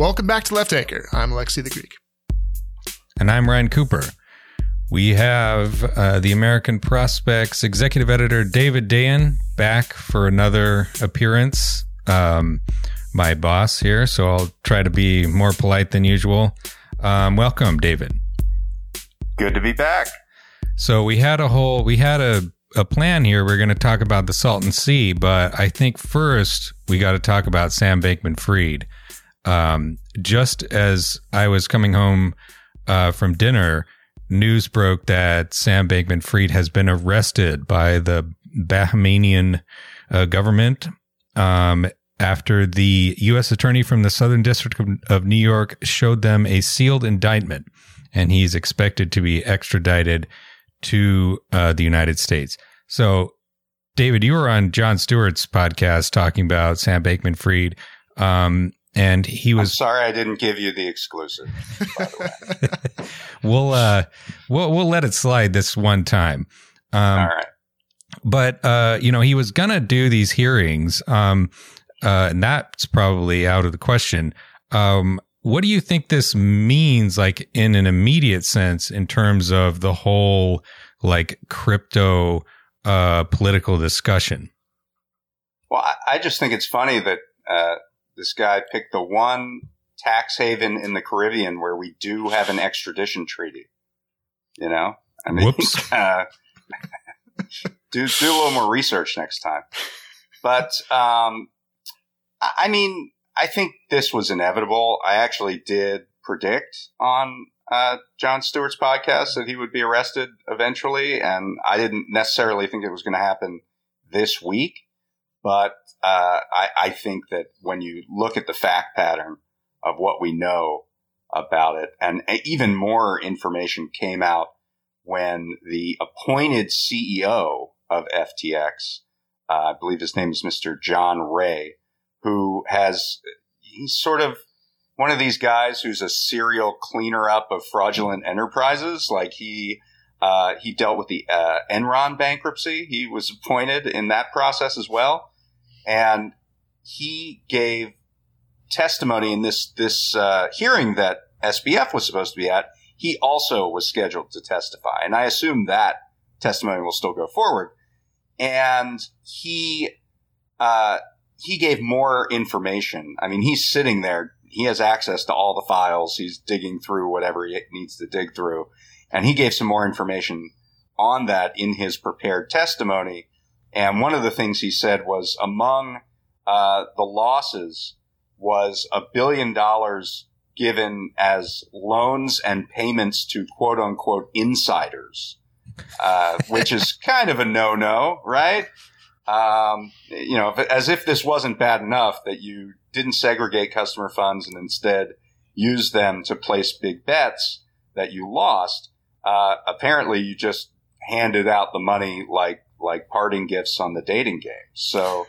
Welcome back to Left Anchor. I'm Alexi the Greek. And I'm Ryan Cooper. We have uh, the American Prospects executive editor David Dayen back for another appearance. Um, my boss here, so I'll try to be more polite than usual. Um, welcome, David. Good to be back. So we had a whole we had a a plan here. We're going to talk about the Salton Sea, but I think first we got to talk about Sam Bankman-Fried. Um, just as I was coming home uh, from dinner, news broke that Sam Bankman Fried has been arrested by the Bahamian uh, government um, after the U.S. attorney from the Southern District of, New York showed them a sealed indictment, and he's expected to be extradited to uh, the United States. So, David, you were on Jon Stewart's podcast talking about Sam Bankman Fried. Um, and he was I'm sorry I didn't give you the exclusive. By the way, we'll uh, we'll we'll let it slide this one time. Um, All right. But uh, you know, he was gonna do these hearings, um, uh, and that's probably out of the question. Um, what do you think this means, like in an immediate sense, in terms of the whole like crypto uh, political discussion? Well, I, I just think it's funny that uh, this guy picked the one tax haven in the Caribbean where we do have an extradition treaty. You know, I mean, Whoops. Uh, do do a little more research next time. But um, I mean, I think this was inevitable. I actually did predict on uh, Jon Stewart's podcast that he would be arrested eventually, and I didn't necessarily think it was going to happen this week. But uh, I, I think that when you look at the fact pattern of what we know about it, and even more information came out when the appointed CEO of FTX, uh, I believe his name is Mr. John Ray, who has, he's sort of one of these guys who's a serial cleaner up of fraudulent enterprises. Like he, uh, he dealt with the uh, Enron bankruptcy. He was appointed in that process as well and he gave testimony in this this uh, hearing that SBF was supposed to be at. He also was scheduled to testify, and I assume that testimony will still go forward. And he uh, he gave more information. I mean, he's sitting there. He has access to all the files. He's digging through whatever he needs to dig through, and he gave some more information on that in his prepared testimony and one of the things he said was among uh, the losses was a billion dollars given as loans and payments to quote unquote insiders, uh, which is kind of a no no, right? Um, you know, as if this wasn't bad enough that you didn't segregate customer funds and instead use them to place big bets that you lost. Uh, apparently, you just handed out the money like like parting gifts on the dating game. So,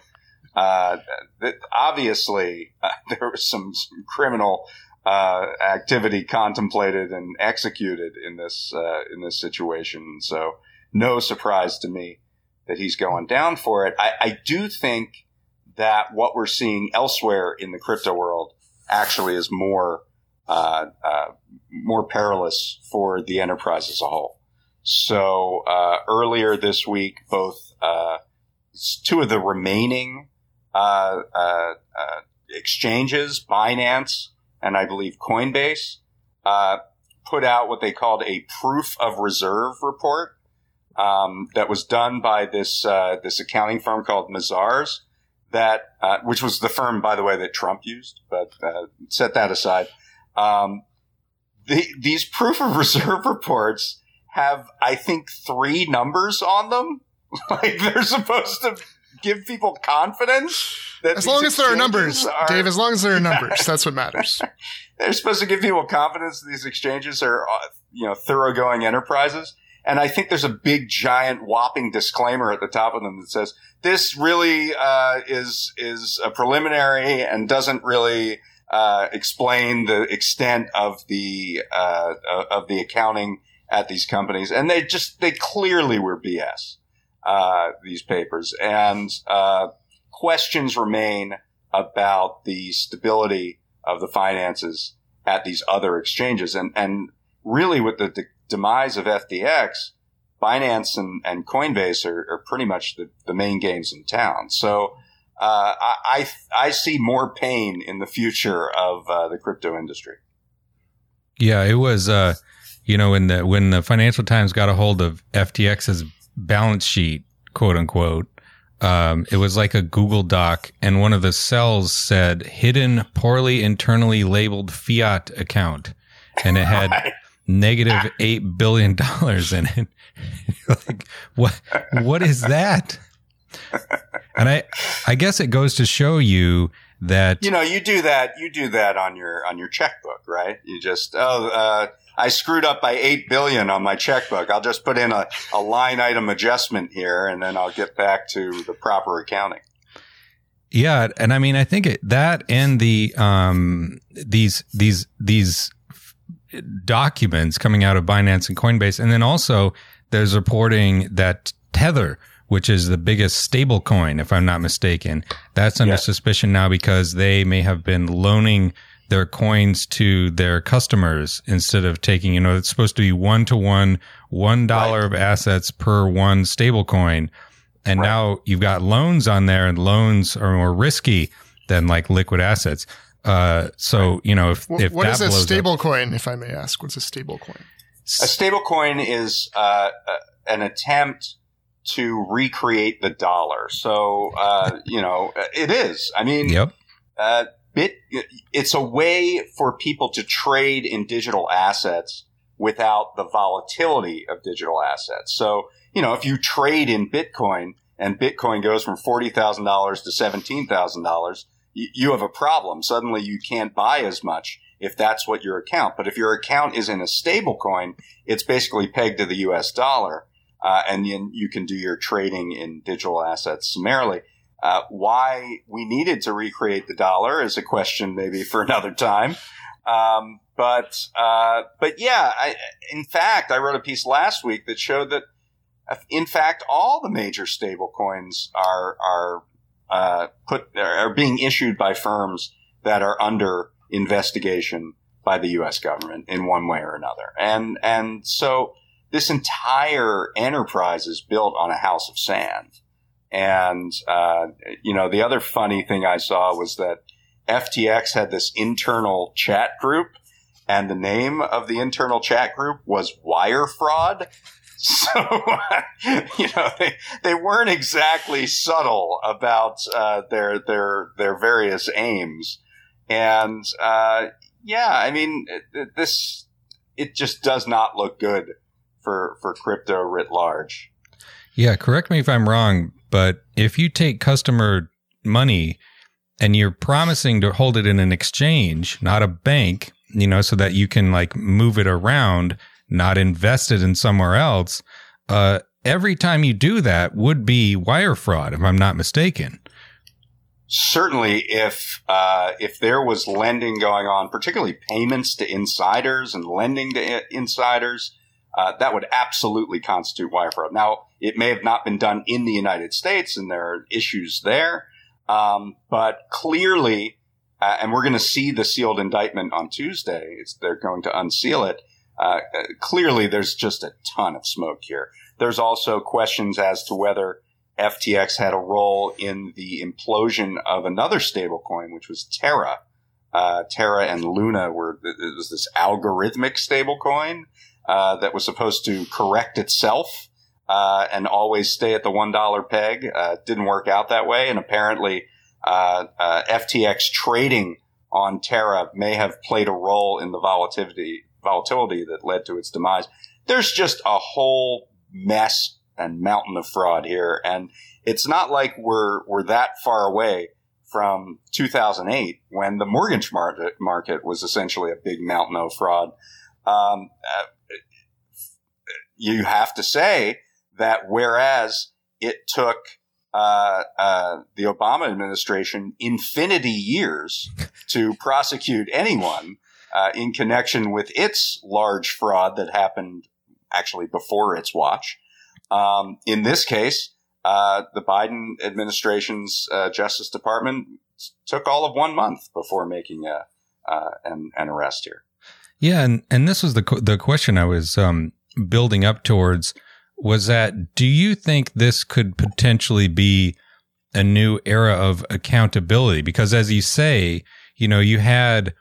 uh, th- obviously, uh, there was some, some criminal uh, activity contemplated and executed in this uh, in this situation. So, no surprise to me that he's going down for it. I, I do think that what we're seeing elsewhere in the crypto world actually is more uh, uh, more perilous for the enterprise as a whole. So uh, earlier this week, both uh, two of the remaining uh, uh, uh exchanges, Binance and I believe Coinbase, uh, put out what they called a proof of reserve report um, that was done by this this accounting firm called Mazars. That which was the firm, by the way, that Trump used, but set that aside. Um, the, these proof of reserve reports have, I think, three numbers on them. like they're supposed to give people confidence. That as long as there are numbers, are, Dave. As long as there are numbers, that's what matters. they're supposed to give people confidence that these exchanges are, uh, you know, thoroughgoing enterprises. And I think there's a big, giant, whopping disclaimer at the top of them that says this really uh, is is a preliminary and doesn't really uh, explain the extent of the uh, of the accounting at these companies, and they just they clearly were BS. Uh, these papers and uh, questions remain about the stability of the finances at these other exchanges. And, and really with the, the demise of FTX, Binance and, and Coinbase are, are pretty much the, the main games in town. So, uh, I, I, I see more pain in the future of uh, the crypto industry. Yeah, it was, uh, you know, when the when the Financial Times got a hold of FTX's balance sheet, quote unquote, um, it was like a Google Doc, and one of the cells said "hidden, poorly internally labeled fiat account," and it had negative eight billion dollars in it. like, what? What is that? And I, I guess it goes to show you that you know you do that you do that on your on your checkbook, right? You just oh. Uh, I screwed up by eight billion on my checkbook. I'll just put in a, a line item adjustment here, and then I'll get back to the proper accounting. Yeah, and I mean, I think it, that and the um, these these these documents coming out of Binance and Coinbase, and then also there's reporting that Tether, which is the biggest stable coin, if I'm not mistaken, that's under suspicion now because they may have been loaning their coins to their customers instead of taking, you know, it's supposed to be one to one, one dollar of assets per one stable coin. And right. now you've got loans on there and loans are more risky than like liquid assets. Uh, so, right. you know, if, well, if what is a stable up, coin, if I may ask, what's a stable coin? A stable coin is, uh, an attempt to recreate the dollar. So, uh, you know, it is. I mean, yep. Uh, bit it's a way for people to trade in digital assets without the volatility of digital assets. So, you know, if you trade in Bitcoin and Bitcoin goes from $40,000 to $17,000, you have a problem. Suddenly you can't buy as much if that's what your account. But if your account is in a stable coin, it's basically pegged to the US dollar. Uh, and then you can do your trading in digital assets summarily. Uh, why we needed to recreate the dollar is a question maybe for another time. Um, but uh, but yeah, I, in fact, I wrote a piece last week that showed that, uh, in fact, all the major stable coins are are uh, put are being issued by firms that are under investigation by the U.S. government in one way or another, and and so this entire enterprise is built on a house of sand. And, uh, you know, the other funny thing I saw was that FTX had this internal chat group and the name of the internal chat group was wire fraud. So, you know, they, they weren't exactly subtle about, uh, their, their, their various aims. And, uh, yeah, I mean, this, it just does not look good for, for crypto writ large. Yeah, correct me if I'm wrong, but if you take customer money and you're promising to hold it in an exchange, not a bank, you know, so that you can like move it around, not invest it in somewhere else, uh, every time you do that would be wire fraud, if I'm not mistaken. Certainly, if uh, if there was lending going on, particularly payments to insiders and lending to insiders, uh, that would absolutely constitute wire fraud. Now, it may have not been done in the United States, and there are issues there, um, but clearly, uh, and we're going to see the sealed indictment on Tuesday. It's, they're going to unseal it. Uh, clearly, there's just a ton of smoke here. There's also questions as to whether FTX had a role in the implosion of another stablecoin, which was Terra. Uh, Terra and Luna were it was this algorithmic stablecoin uh, that was supposed to correct itself uh, and always stay at the one dollar peg. Uh, didn't work out that way, and apparently uh, uh, FTX trading on Terra may have played a role in the volatility volatility that led to its demise. There's just a whole mess and mountain of fraud here, and it's not like we're we're that far away from 2008 when the mortgage market market was essentially a big mountain of fraud. Um, you have to say that whereas it took uh, uh, the Obama administration infinity years to prosecute anyone uh, in connection with its large fraud that happened actually before its watch. Um, in this case, uh, the Biden administration's uh, Justice Department took all of one month before making a uh, and and arrest here. Yeah, and and this was the the question I was um, building up towards was that do you think this could potentially be a new era of accountability? Because as you say, you know, you had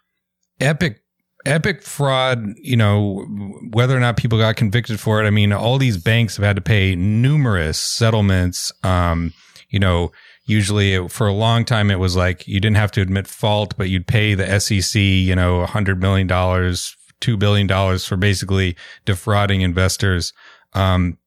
epic epic fraud, you know, whether or not people got convicted for it. I mean, all these banks have had to pay numerous settlements. Um, you know, usually it, for a long time, it was like you didn't have to admit fault, but you'd pay the SEC, you know, a hundred million dollars, two billion dollars for basically defrauding investors. Um,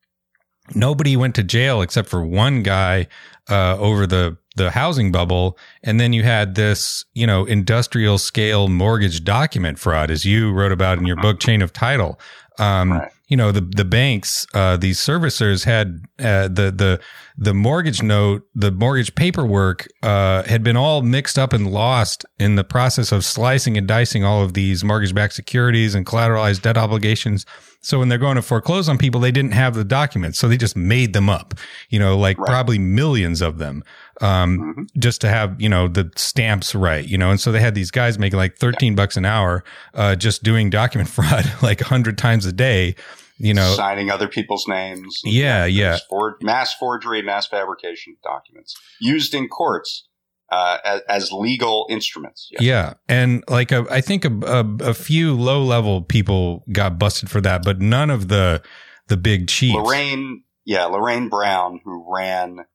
nobody went to jail except for one guy, uh, over the the housing bubble. And then you had this, you know, industrial scale mortgage document fraud, as you wrote about in your book, Chain of Title. Um, right. You know, the, the banks, uh, these servicers had, uh, the, the, the mortgage note, the mortgage paperwork, uh, had been all mixed up and lost in the process of slicing and dicing all of these mortgage backed securities and collateralized debt obligations. So when they're going to foreclose on people, they didn't have the documents. So they just made them up, you know, like right. probably millions of them, um, mm-hmm. just to have, you know, the stamps right, you know. And so they had these guys making like 13 yeah. bucks an hour, uh, just doing document fraud like a hundred times a day, you know, signing other people's names. Yeah. Yeah. For, mass forgery, mass fabrication documents used in courts uh, as, as, legal instruments. Yes. Yeah, and like a, I think a, a, a, few low level people got busted for that, but none of the the big chiefs. Lorraine, yeah, Lorraine Brown, who ran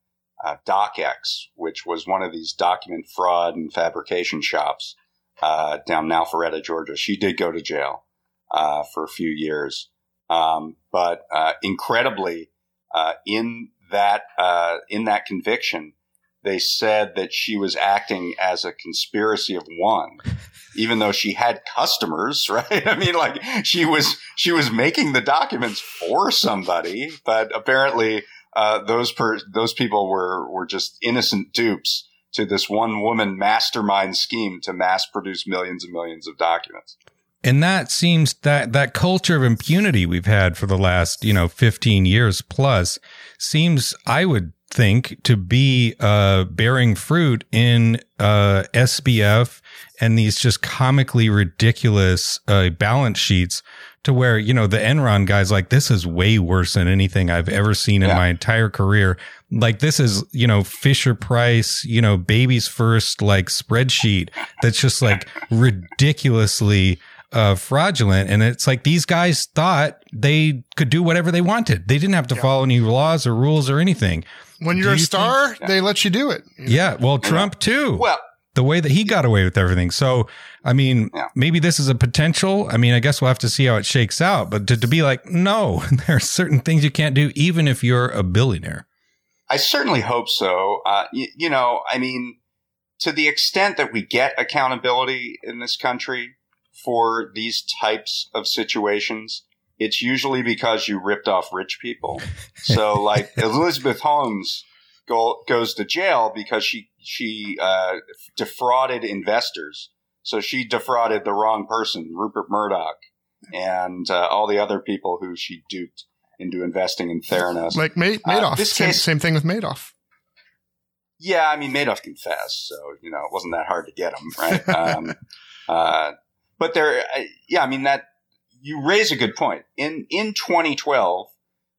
uh, DocX, which was one of these document fraud and fabrication shops uh, down in Alpharetta, Georgia. She did go to jail uh, for a few years, um, but uh, incredibly, uh, in that in that conviction they said that she was acting as a conspiracy of one even though she had customers right i mean like she was she was making the documents for somebody but apparently uh, those per- those people were were just innocent dupes to this one woman mastermind scheme to mass produce millions and millions of documents. And that seems that that culture of impunity we've had for the last you know 15 years plus seems i would think to be uh, bearing fruit in uh, SBF and these just comically ridiculous uh, balance sheets to where, you know, the Enron guys like, this is way worse than anything I've ever seen in yeah. my entire career. Like this is, you know, Fisher Price, you know, baby's first like spreadsheet that's just like ridiculously uh, fraudulent. And it's like these guys thought they could do whatever they wanted. They didn't have to yeah. follow any laws or rules or anything. When you're you a star, think, they let you do it. You know? Yeah. Well, Trump too. Well, the way that he got away with everything. So, I mean, yeah. maybe this is a potential. I mean, I guess we'll have to see how it shakes out. But to, to be like, no, there are certain things you can't do, even if you're a billionaire. I certainly hope so. Uh, you, you know, I mean, to the extent that we get accountability in this country for these types of situations, it's usually because you ripped off rich people. So, like Elizabeth Holmes go, goes to jail because she she uh, defrauded investors. So she defrauded the wrong person, Rupert Murdoch, and uh, all the other people who she duped into investing in Theranos. Like Ma- uh, Madoff. Uh, this same, case, same thing with Madoff. Yeah, I mean Madoff confessed, so you know it wasn't that hard to get him, right? um, uh, but there, yeah, I mean that you raise a good point. In in 2012,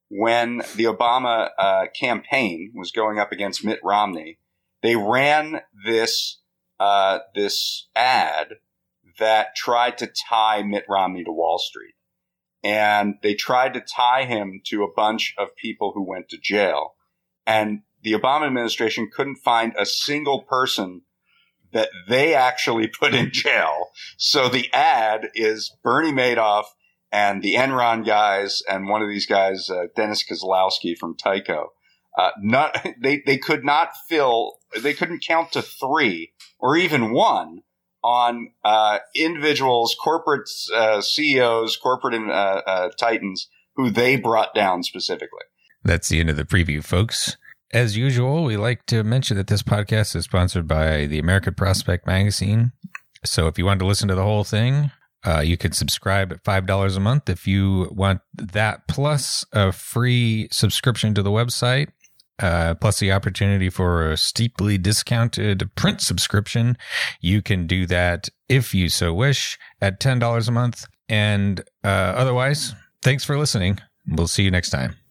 when the Obama uh, campaign was going up against Mitt Romney, they ran this uh, this ad that tried to tie Mitt Romney to Wall Street, and they tried to tie him to a bunch of people who went to jail, and the Obama administration couldn't find a single person that they actually put in jail. So the ad is Bernie Madoff and the Enron guys and one of these guys, uh, Dennis Kozlowski from Tyco. Uh, not, they, they could not fill, they couldn't count to three or even one on uh, individuals, corporate uh, CEOs, corporate uh, uh, titans who they brought down specifically. That's the end of the preview, folks. As usual, we like to mention that this podcast is sponsored by the American Prospect Magazine. So if you want to listen to the whole thing, uh, you can subscribe at $5 a month if you want that plus a free subscription to the website. uh, plus the opportunity for a steeply discounted print subscription. You can do that if you so wish at $10 a month. And uh, otherwise, thanks for listening. We'll see you next time.